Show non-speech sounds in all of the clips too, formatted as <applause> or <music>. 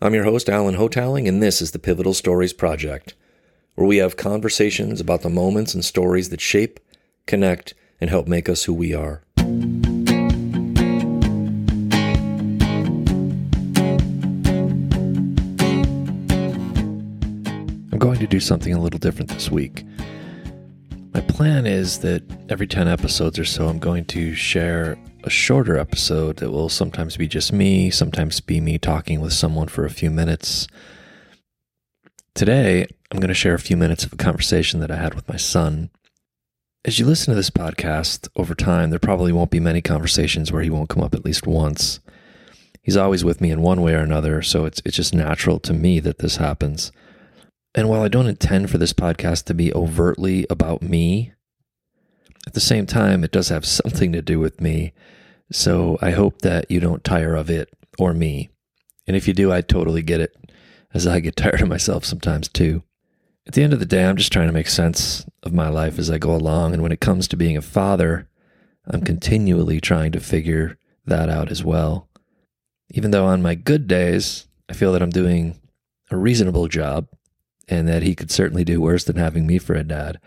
I'm your host, Alan Hotaling, and this is the Pivotal Stories Project, where we have conversations about the moments and stories that shape, connect, and help make us who we are. I'm going to do something a little different this week. My plan is that every 10 episodes or so, I'm going to share a shorter episode that will sometimes be just me, sometimes be me talking with someone for a few minutes. Today, I'm going to share a few minutes of a conversation that I had with my son. As you listen to this podcast over time, there probably won't be many conversations where he won't come up at least once. He's always with me in one way or another, so it's it's just natural to me that this happens. And while I don't intend for this podcast to be overtly about me, at the same time, it does have something to do with me. So I hope that you don't tire of it or me. And if you do, I totally get it, as I get <laughs> tired of myself sometimes too. At the end of the day, I'm just trying to make sense of my life as I go along. And when it comes to being a father, I'm continually trying to figure that out as well. Even though on my good days, I feel that I'm doing a reasonable job and that he could certainly do worse than having me for a dad.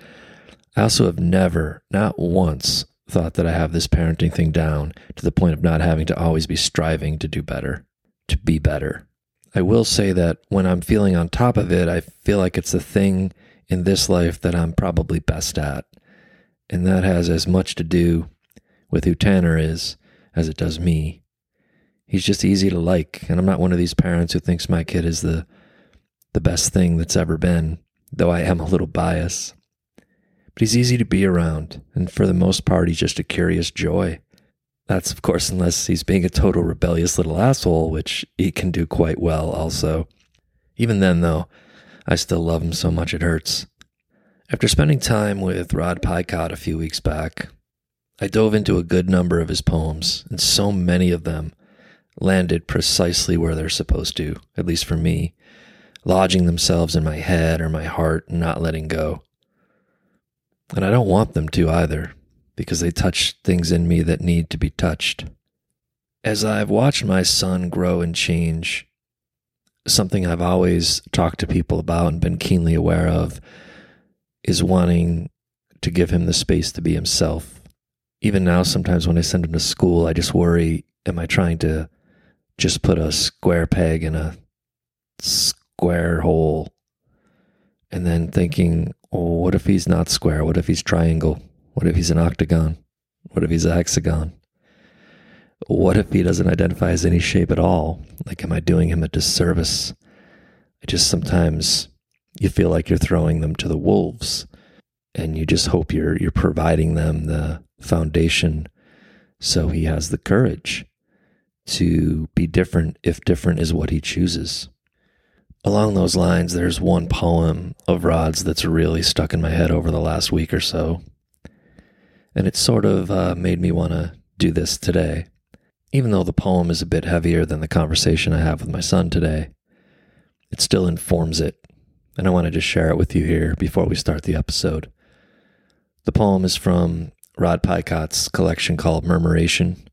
I also have never, not once, thought that I have this parenting thing down to the point of not having to always be striving to do better, to be better. I will say that when I'm feeling on top of it, I feel like it's the thing in this life that I'm probably best at. And that has as much to do with who Tanner is as it does me. He's just easy to like, and I'm not one of these parents who thinks my kid is the the best thing that's ever been, though I am a little biased. But he's easy to be around, and for the most part, he's just a curious joy. That's, of course, unless he's being a total rebellious little asshole, which he can do quite well also. Even then, though, I still love him so much it hurts. After spending time with Rod Picott a few weeks back, I dove into a good number of his poems, and so many of them landed precisely where they're supposed to, at least for me, lodging themselves in my head or my heart and not letting go. And I don't want them to either because they touch things in me that need to be touched. As I've watched my son grow and change, something I've always talked to people about and been keenly aware of is wanting to give him the space to be himself. Even now, sometimes when I send him to school, I just worry am I trying to just put a square peg in a square hole? And then thinking, oh, what if he's not square? What if he's triangle? What if he's an octagon? What if he's a hexagon? What if he doesn't identify as any shape at all? Like, am I doing him a disservice? I just sometimes you feel like you're throwing them to the wolves, and you just hope you're you're providing them the foundation, so he has the courage to be different if different is what he chooses. Along those lines, there's one poem of Rod's that's really stuck in my head over the last week or so. And it sort of uh, made me want to do this today. Even though the poem is a bit heavier than the conversation I have with my son today, it still informs it. And I wanted to share it with you here before we start the episode. The poem is from Rod Picott's collection called Murmuration,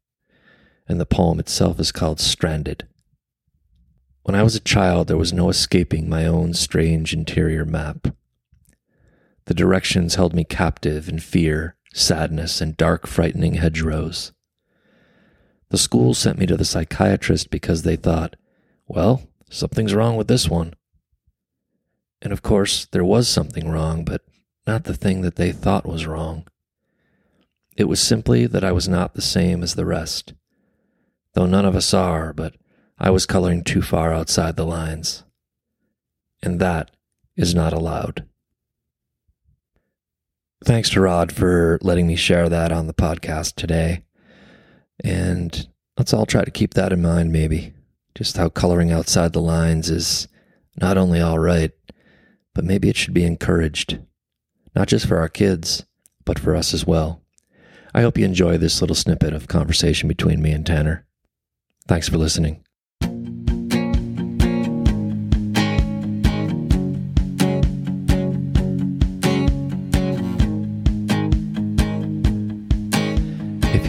and the poem itself is called Stranded. When I was a child, there was no escaping my own strange interior map. The directions held me captive in fear sadness, and dark, frightening hedgerows. The school sent me to the psychiatrist because they thought, well, something's wrong with this one. And of course, there was something wrong, but not the thing that they thought was wrong. It was simply that I was not the same as the rest. Though none of us are, but I was coloring too far outside the lines. And that is not allowed. Thanks to Rod for letting me share that on the podcast today. And let's all try to keep that in mind, maybe. Just how coloring outside the lines is not only all right, but maybe it should be encouraged. Not just for our kids, but for us as well. I hope you enjoy this little snippet of conversation between me and Tanner. Thanks for listening.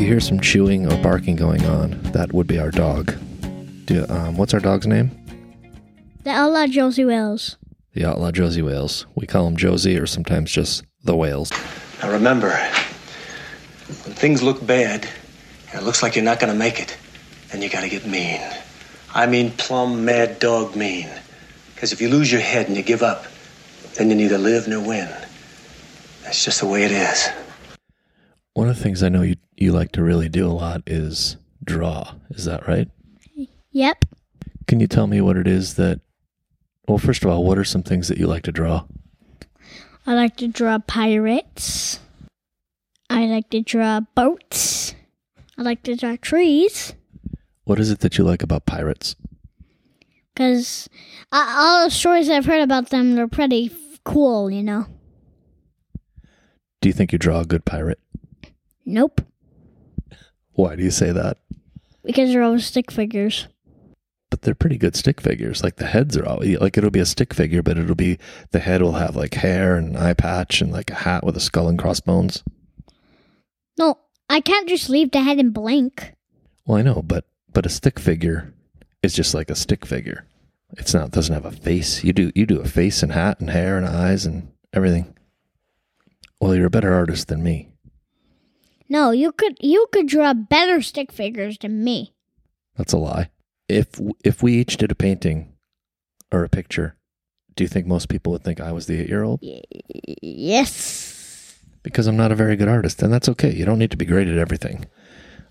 Hear some chewing or barking going on, that would be our dog. Do, um, what's our dog's name? The outlaw Josey Wales. The outlaw Josey Wales. We call him Josie or sometimes just the Wales. Now remember, when things look bad and it looks like you're not going to make it, then you got to get mean. I mean, plumb mad dog mean. Because if you lose your head and you give up, then you neither live nor win. That's just the way it is. One of the things I know you, you like to really do a lot is draw. Is that right? Yep. Can you tell me what it is that, well, first of all, what are some things that you like to draw? I like to draw pirates. I like to draw boats. I like to draw trees. What is it that you like about pirates? Because uh, all the stories I've heard about them, they're pretty f- cool, you know? Do you think you draw a good pirate? Nope. Why do you say that? Because they're all stick figures. But they're pretty good stick figures. Like the heads are all like it'll be a stick figure, but it'll be the head will have like hair and an eye patch and like a hat with a skull and crossbones. No, I can't just leave the head in blank. Well, I know, but but a stick figure is just like a stick figure. It's not doesn't have a face. You do you do a face and hat and hair and eyes and everything. Well, you're a better artist than me. No, you could you could draw better stick figures than me. That's a lie. If if we each did a painting or a picture, do you think most people would think I was the eight year old? Yes. Because I'm not a very good artist, and that's okay. You don't need to be great at everything.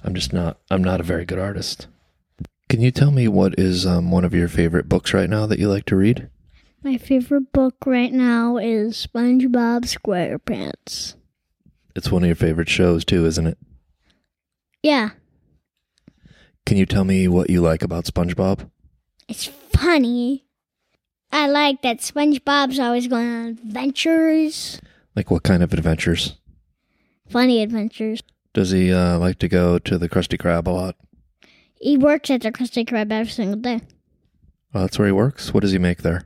I'm just not. I'm not a very good artist. Can you tell me what is um, one of your favorite books right now that you like to read? My favorite book right now is SpongeBob SquarePants. It's one of your favorite shows too, isn't it? Yeah, Can you tell me what you like about SpongeBob? it's funny. I like that SpongeBob's always going on adventures, Like what kind of adventures? funny adventures. Does he uh, like to go to the Krusty Krab a lot? He works at the Krusty Krab every single day. Oh, that's where he works. What does he make there?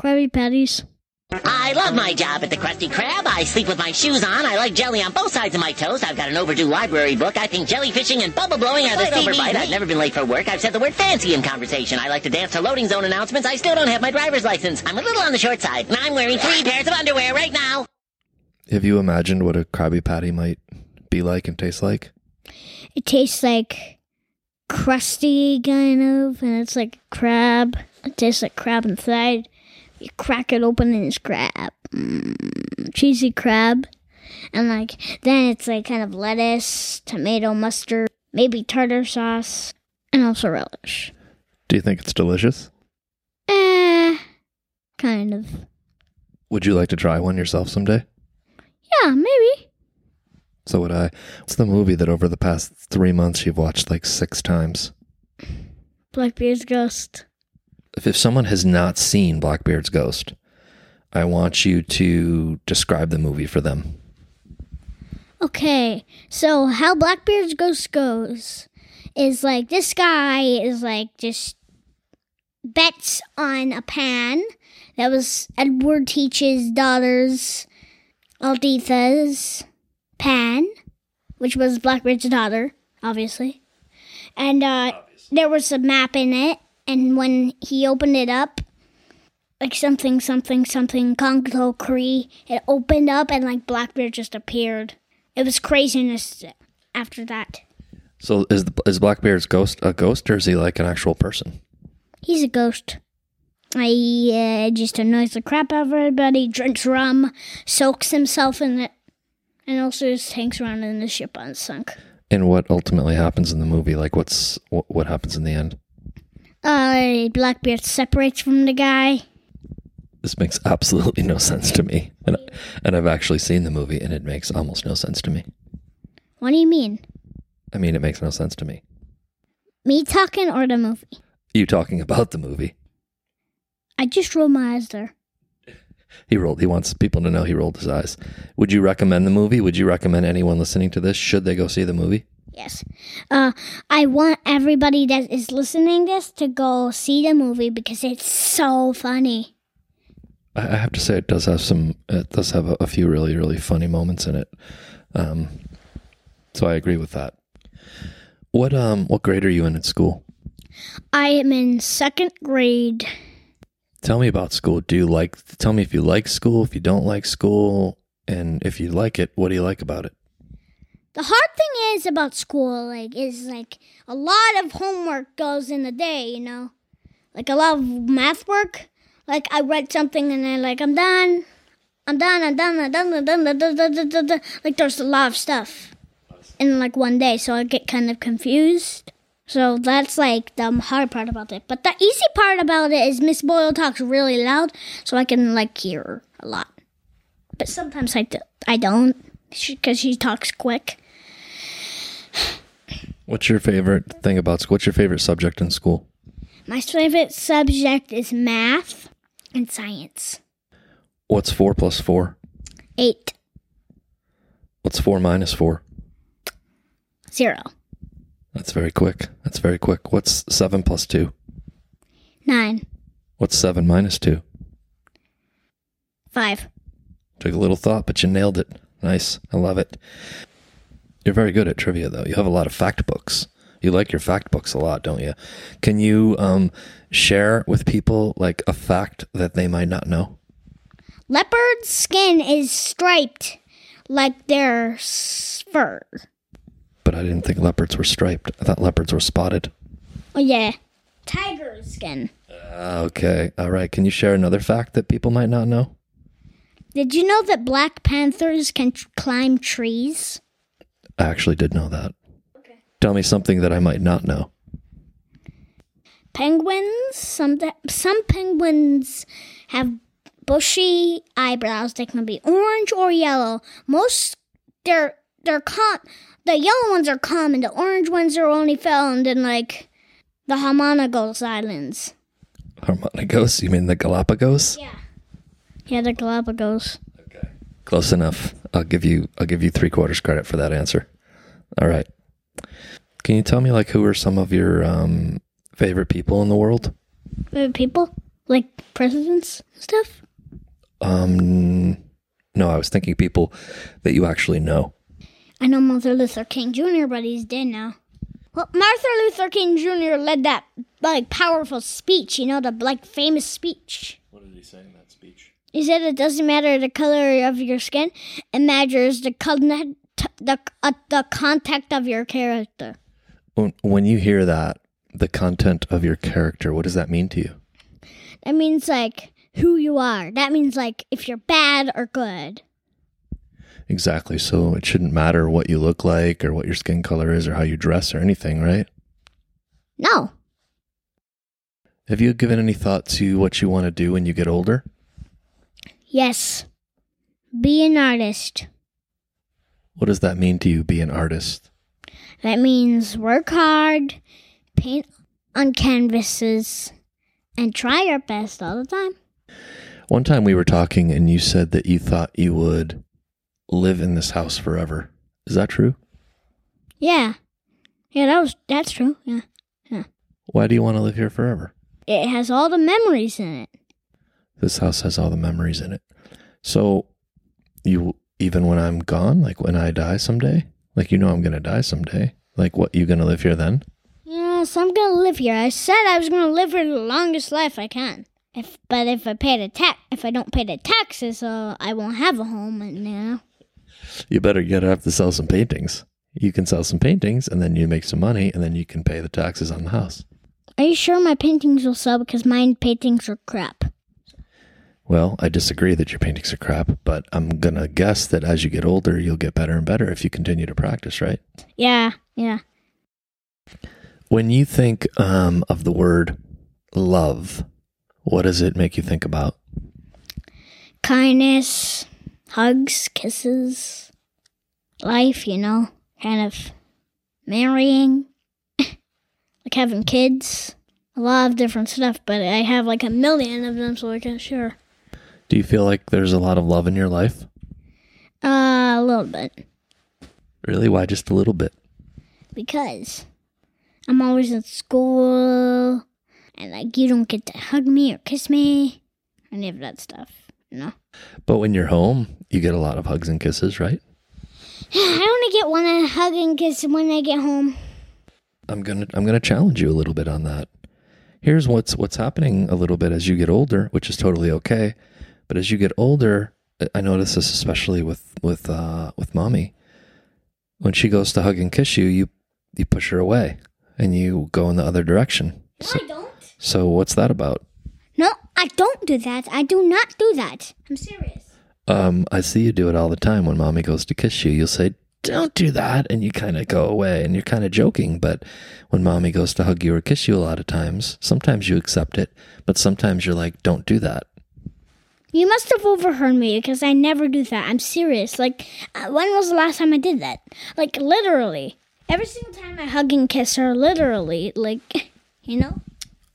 Krabby Patties. I love my job at the Krusty Krab. I sleep with my shoes on. I like jelly on both sides of my toes. I've got an overdue library book. I think jellyfishing and bubble blowing are the Fight super over I've never been late for work. I've said the word fancy in conversation. I like to dance to loading zone announcements. I still don't have my driver's license. I'm a little on the short side. And I'm wearing three pairs of underwear right now. Have you imagined what a Krabby Patty might be like and taste like? It tastes like crusty, kind of, and it's like crab. It tastes like crab inside. You crack it open and it's crab. Mm, cheesy crab. And like, then it's like kind of lettuce, tomato, mustard, maybe tartar sauce, and also relish. Do you think it's delicious? Eh, kind of. Would you like to try one yourself someday? Yeah, maybe. So would I. What's the movie that over the past three months you've watched like six times? Blackbeard's Ghost. If, if someone has not seen Blackbeard's Ghost, I want you to describe the movie for them. Okay, so how Blackbeard's Ghost goes is like this guy is like just bets on a pan that was Edward Teach's daughter's Aldetha's pan, which was Blackbeard's daughter, obviously. And uh, there was a map in it, and when he opened it up, like something, something, something, Congo Cree, it opened up and like Blackbeard just appeared. It was craziness after that. So is the, is Blackbeard's ghost a ghost or is he like an actual person? He's a ghost. I uh, just annoys the crap out of everybody, drinks rum, soaks himself in it, and also just hangs around in the ship unsunk. And what ultimately happens in the movie? Like what's what, what happens in the end? Uh, Blackbeard separates from the guy. This makes absolutely no sense to me. And and I've actually seen the movie and it makes almost no sense to me. What do you mean? I mean, it makes no sense to me. Me talking or the movie? You talking about the movie? I just rolled my eyes there. He rolled. He wants people to know he rolled his eyes. Would you recommend the movie? Would you recommend anyone listening to this? Should they go see the movie? Yes. Uh, I want everybody that is listening this to go see the movie because it's so funny. I have to say, it does have some. It does have a, a few really, really funny moments in it. Um, so I agree with that. What um, what grade are you in at school? I am in second grade. Tell me about school. Do you like, tell me if you like school, if you don't like school, and if you like it, what do you like about it? The hard thing is about school, like, is like a lot of homework goes in a day, you know? Like a lot of math work. Like I read something and then like I'm done. I'm done, I'm done, I'm done, I'm done, I'm done, done, done. Like there's a lot of stuff in like one day, so I get kind of confused. So that's like the hard part about it. But the easy part about it is Miss Boyle talks really loud, so I can like hear a lot. But sometimes i, don't, because she talks quick. What's your favorite thing about school? What's your favorite subject in school? My favorite subject is math and science. What's four plus four? Eight, What's four minus four? zero, That's very quick. That's very quick. What's seven plus two? nine, What's seven minus two? five. Took a little thought, but you nailed it. Nice. I love it. You're very good at trivia, though. You have a lot of fact books. You like your fact books a lot, don't you? Can you um, share with people like a fact that they might not know? Leopard's skin is striped like their fur. But I didn't think leopards were striped. I thought leopards were spotted. Oh, yeah. tiger skin. Ah, Okay. All right. Can you share another fact that people might not know? Did you know that black panthers can tr- climb trees? I actually did know that. Tell me something that I might not know. Penguins, some some penguins have bushy eyebrows. They can be orange or yellow. Most they're they're com- the yellow ones are common. The orange ones are only found in like the Hamanagos Islands. Harmonicos? You mean the Galapagos? Yeah. Yeah, the Galapagos. Close enough. I'll give you I'll give you three quarters credit for that answer. All right. Can you tell me like who are some of your um, favorite people in the world? Favorite people like presidents stuff. Um, no, I was thinking people that you actually know. I know Martin Luther King Jr., but he's dead now. Well, Martin Luther King Jr. led that like powerful speech. You know the like famous speech. What did he say in that speech? He said it doesn't matter the color of your skin; it matters the con- the uh, the contact of your character. When, when you hear that, the content of your character, what does that mean to you? That means like who you are. That means like if you're bad or good. Exactly. So it shouldn't matter what you look like or what your skin color is or how you dress or anything, right? No, Have you given any thought to what you want to do when you get older? Yes, be an artist. What does that mean to you, be an artist? That means work hard, paint on canvases, and try your best all the time. One time we were talking and you said that you thought you would live in this house forever. Is that true? Yeah. Yeah, that was that's true. Yeah. yeah. Why do you want to live here forever? It has all the memories in it. This house has all the memories in it. So you even when I'm gone, like when I die someday, like you know I'm going to die someday. Like what you going to live here then? Yes, I'm gonna live here. I said I was gonna live here the longest life I can. If but if I pay the tax, if I don't pay the taxes, uh, I won't have a home. And you know, You better get have to sell some paintings. You can sell some paintings and then you make some money and then you can pay the taxes on the house. are you sure my paintings will sell? Because mine paintings are crap. Well, I disagree that your paintings are crap, but I'm going to guess that as you get older, you'll get better and better if you continue to practice, right? Yeah, yeah. When you think um, of the word love, what does it make you think about? Kindness, hugs, kisses, life. You know, kind of marrying, <laughs> like having kids. A lot of different stuff, but I have like a million of them, so I can sure. Do you feel like there's a lot of love in your life? Uh, a little bit. Really? Why just a little bit? because I'm always in school and like you don't get to hug me or kiss me, any of that stuff. You know, But when you're home, you get a lot of hugs and kisses, right? <sighs> I only get one hug and kiss when I get home. I'm gonna I'm gonna challenge you a little bit on that. here's what's what's happening a little bit as you get older, which is totally okay. But as you get older, I notice this especially with with uh, with mommy. When she goes to hug and kiss you, you you push her away and you go in the other direction. No, So, I don't. so what's that about? No, I don't do that. I do not do that. I'm serious. Um, I see you do it all the time. When mommy goes to kiss you, you'll say, "Don't do that," and you kind of go away, and you're kind of joking. But when mommy goes to hug you or kiss you, a lot of times, sometimes you accept it, but sometimes you're like, "Don't do that." You must have overheard me because I never do that. I'm serious. Like, uh, when was the last time I did that? Like, literally. Every single time I hug and kiss her, literally. Like, <laughs> you know?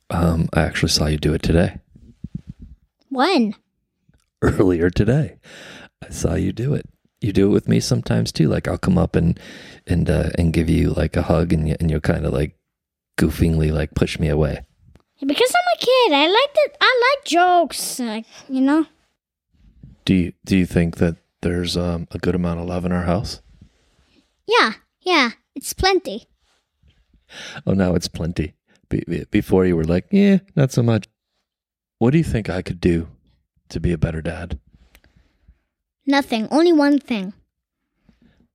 Um, I actually saw you do it today, When? <laughs> earlier today. I saw you do it. You do it with me sometimes too. Like I'll come up and and uh, and give you like a hug, and you, and you'll kind of like goofingly like push me away. Because I'm kid. I like that. I like jokes. Like, you know? Do you do you think that there's um, a good amount of love in our house? Yeah, yeah. It's plenty. Oh, now it's plenty. Be- be- before you were like, yeah, not so much. What do you think I could do to be a better dad? Nothing. Only one thing.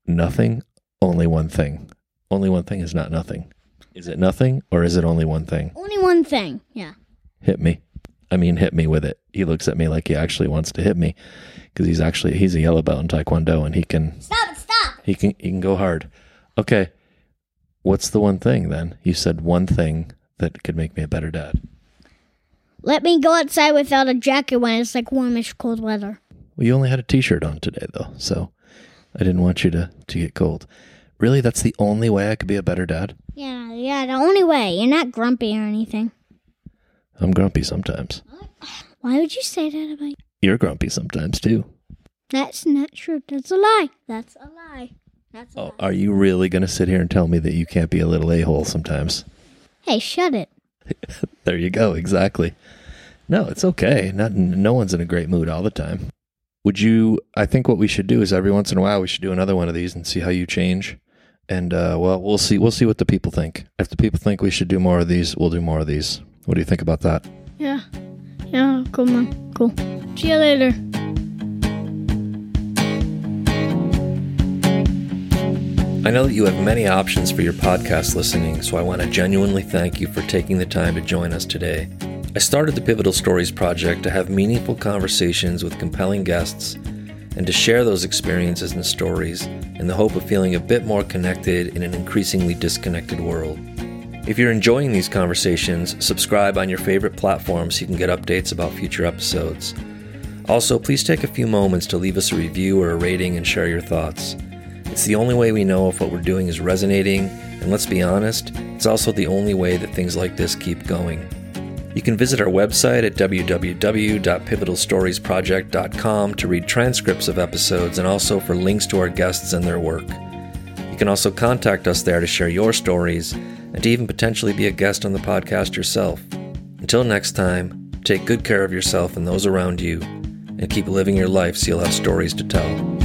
Nothing. Only one thing. Only one thing is not nothing. Is it nothing or is it only one thing? Only one thing. Yeah. Hit me. I mean, hit me with it. He looks at me like he actually wants to hit me because he's actually he's a yellow belt in taekwondo and he can Stop it. Stop. he can he can go hard. Okay. What's the one thing then? You said one thing that could make me a better dad. Let me go outside without a jacket when it's like warmish cold weather. Well, you only had a t-shirt on today though, so I didn't want you to to get cold. Really, that's the only way I could be a better dad. Yeah, yeah, the only way. You're not grumpy or anything. I'm grumpy sometimes. Why would you say that about You're grumpy sometimes too. That's not true. That's a lie. That's a lie. That's a Oh, lie. are you really going to sit here and tell me that you can't be a little a-hole sometimes? Hey, shut it. <laughs> There you go, exactly. No, it's okay. Not no one's in a great mood all the time. Would you I think what we should do is every once in a while we should do another one of these and see how you change. And uh, well, we'll see we'll see what the people think. If the people think we should do more of these, we'll do more of these. What do you think about that? Yeah. Yeah, cool, man. Cool. See you later. I know that you have many options for your podcast listening, so I want to genuinely thank you for taking the time to join us today. I started the Pivotal Stories Project to have meaningful conversations with compelling guests and to share those experiences and stories in the hope of feeling a bit more connected in an increasingly disconnected world. If you're enjoying these conversations, subscribe on your favorite platform so you can get updates about future episodes. Also, please take a few moments to leave us a review or a rating and share your thoughts. It's the only way we know if what we're doing is resonating, and let's be honest, it's also the only way that things like this keep going. You can visit our website at www.pivotalstoriesproject.com to read transcripts of episodes and also for links to our guests and their work. You can also contact us there to share your stories and to even potentially be a guest on the podcast yourself. Until next time, take good care of yourself and those around you, and keep living your life so you'll have stories to tell.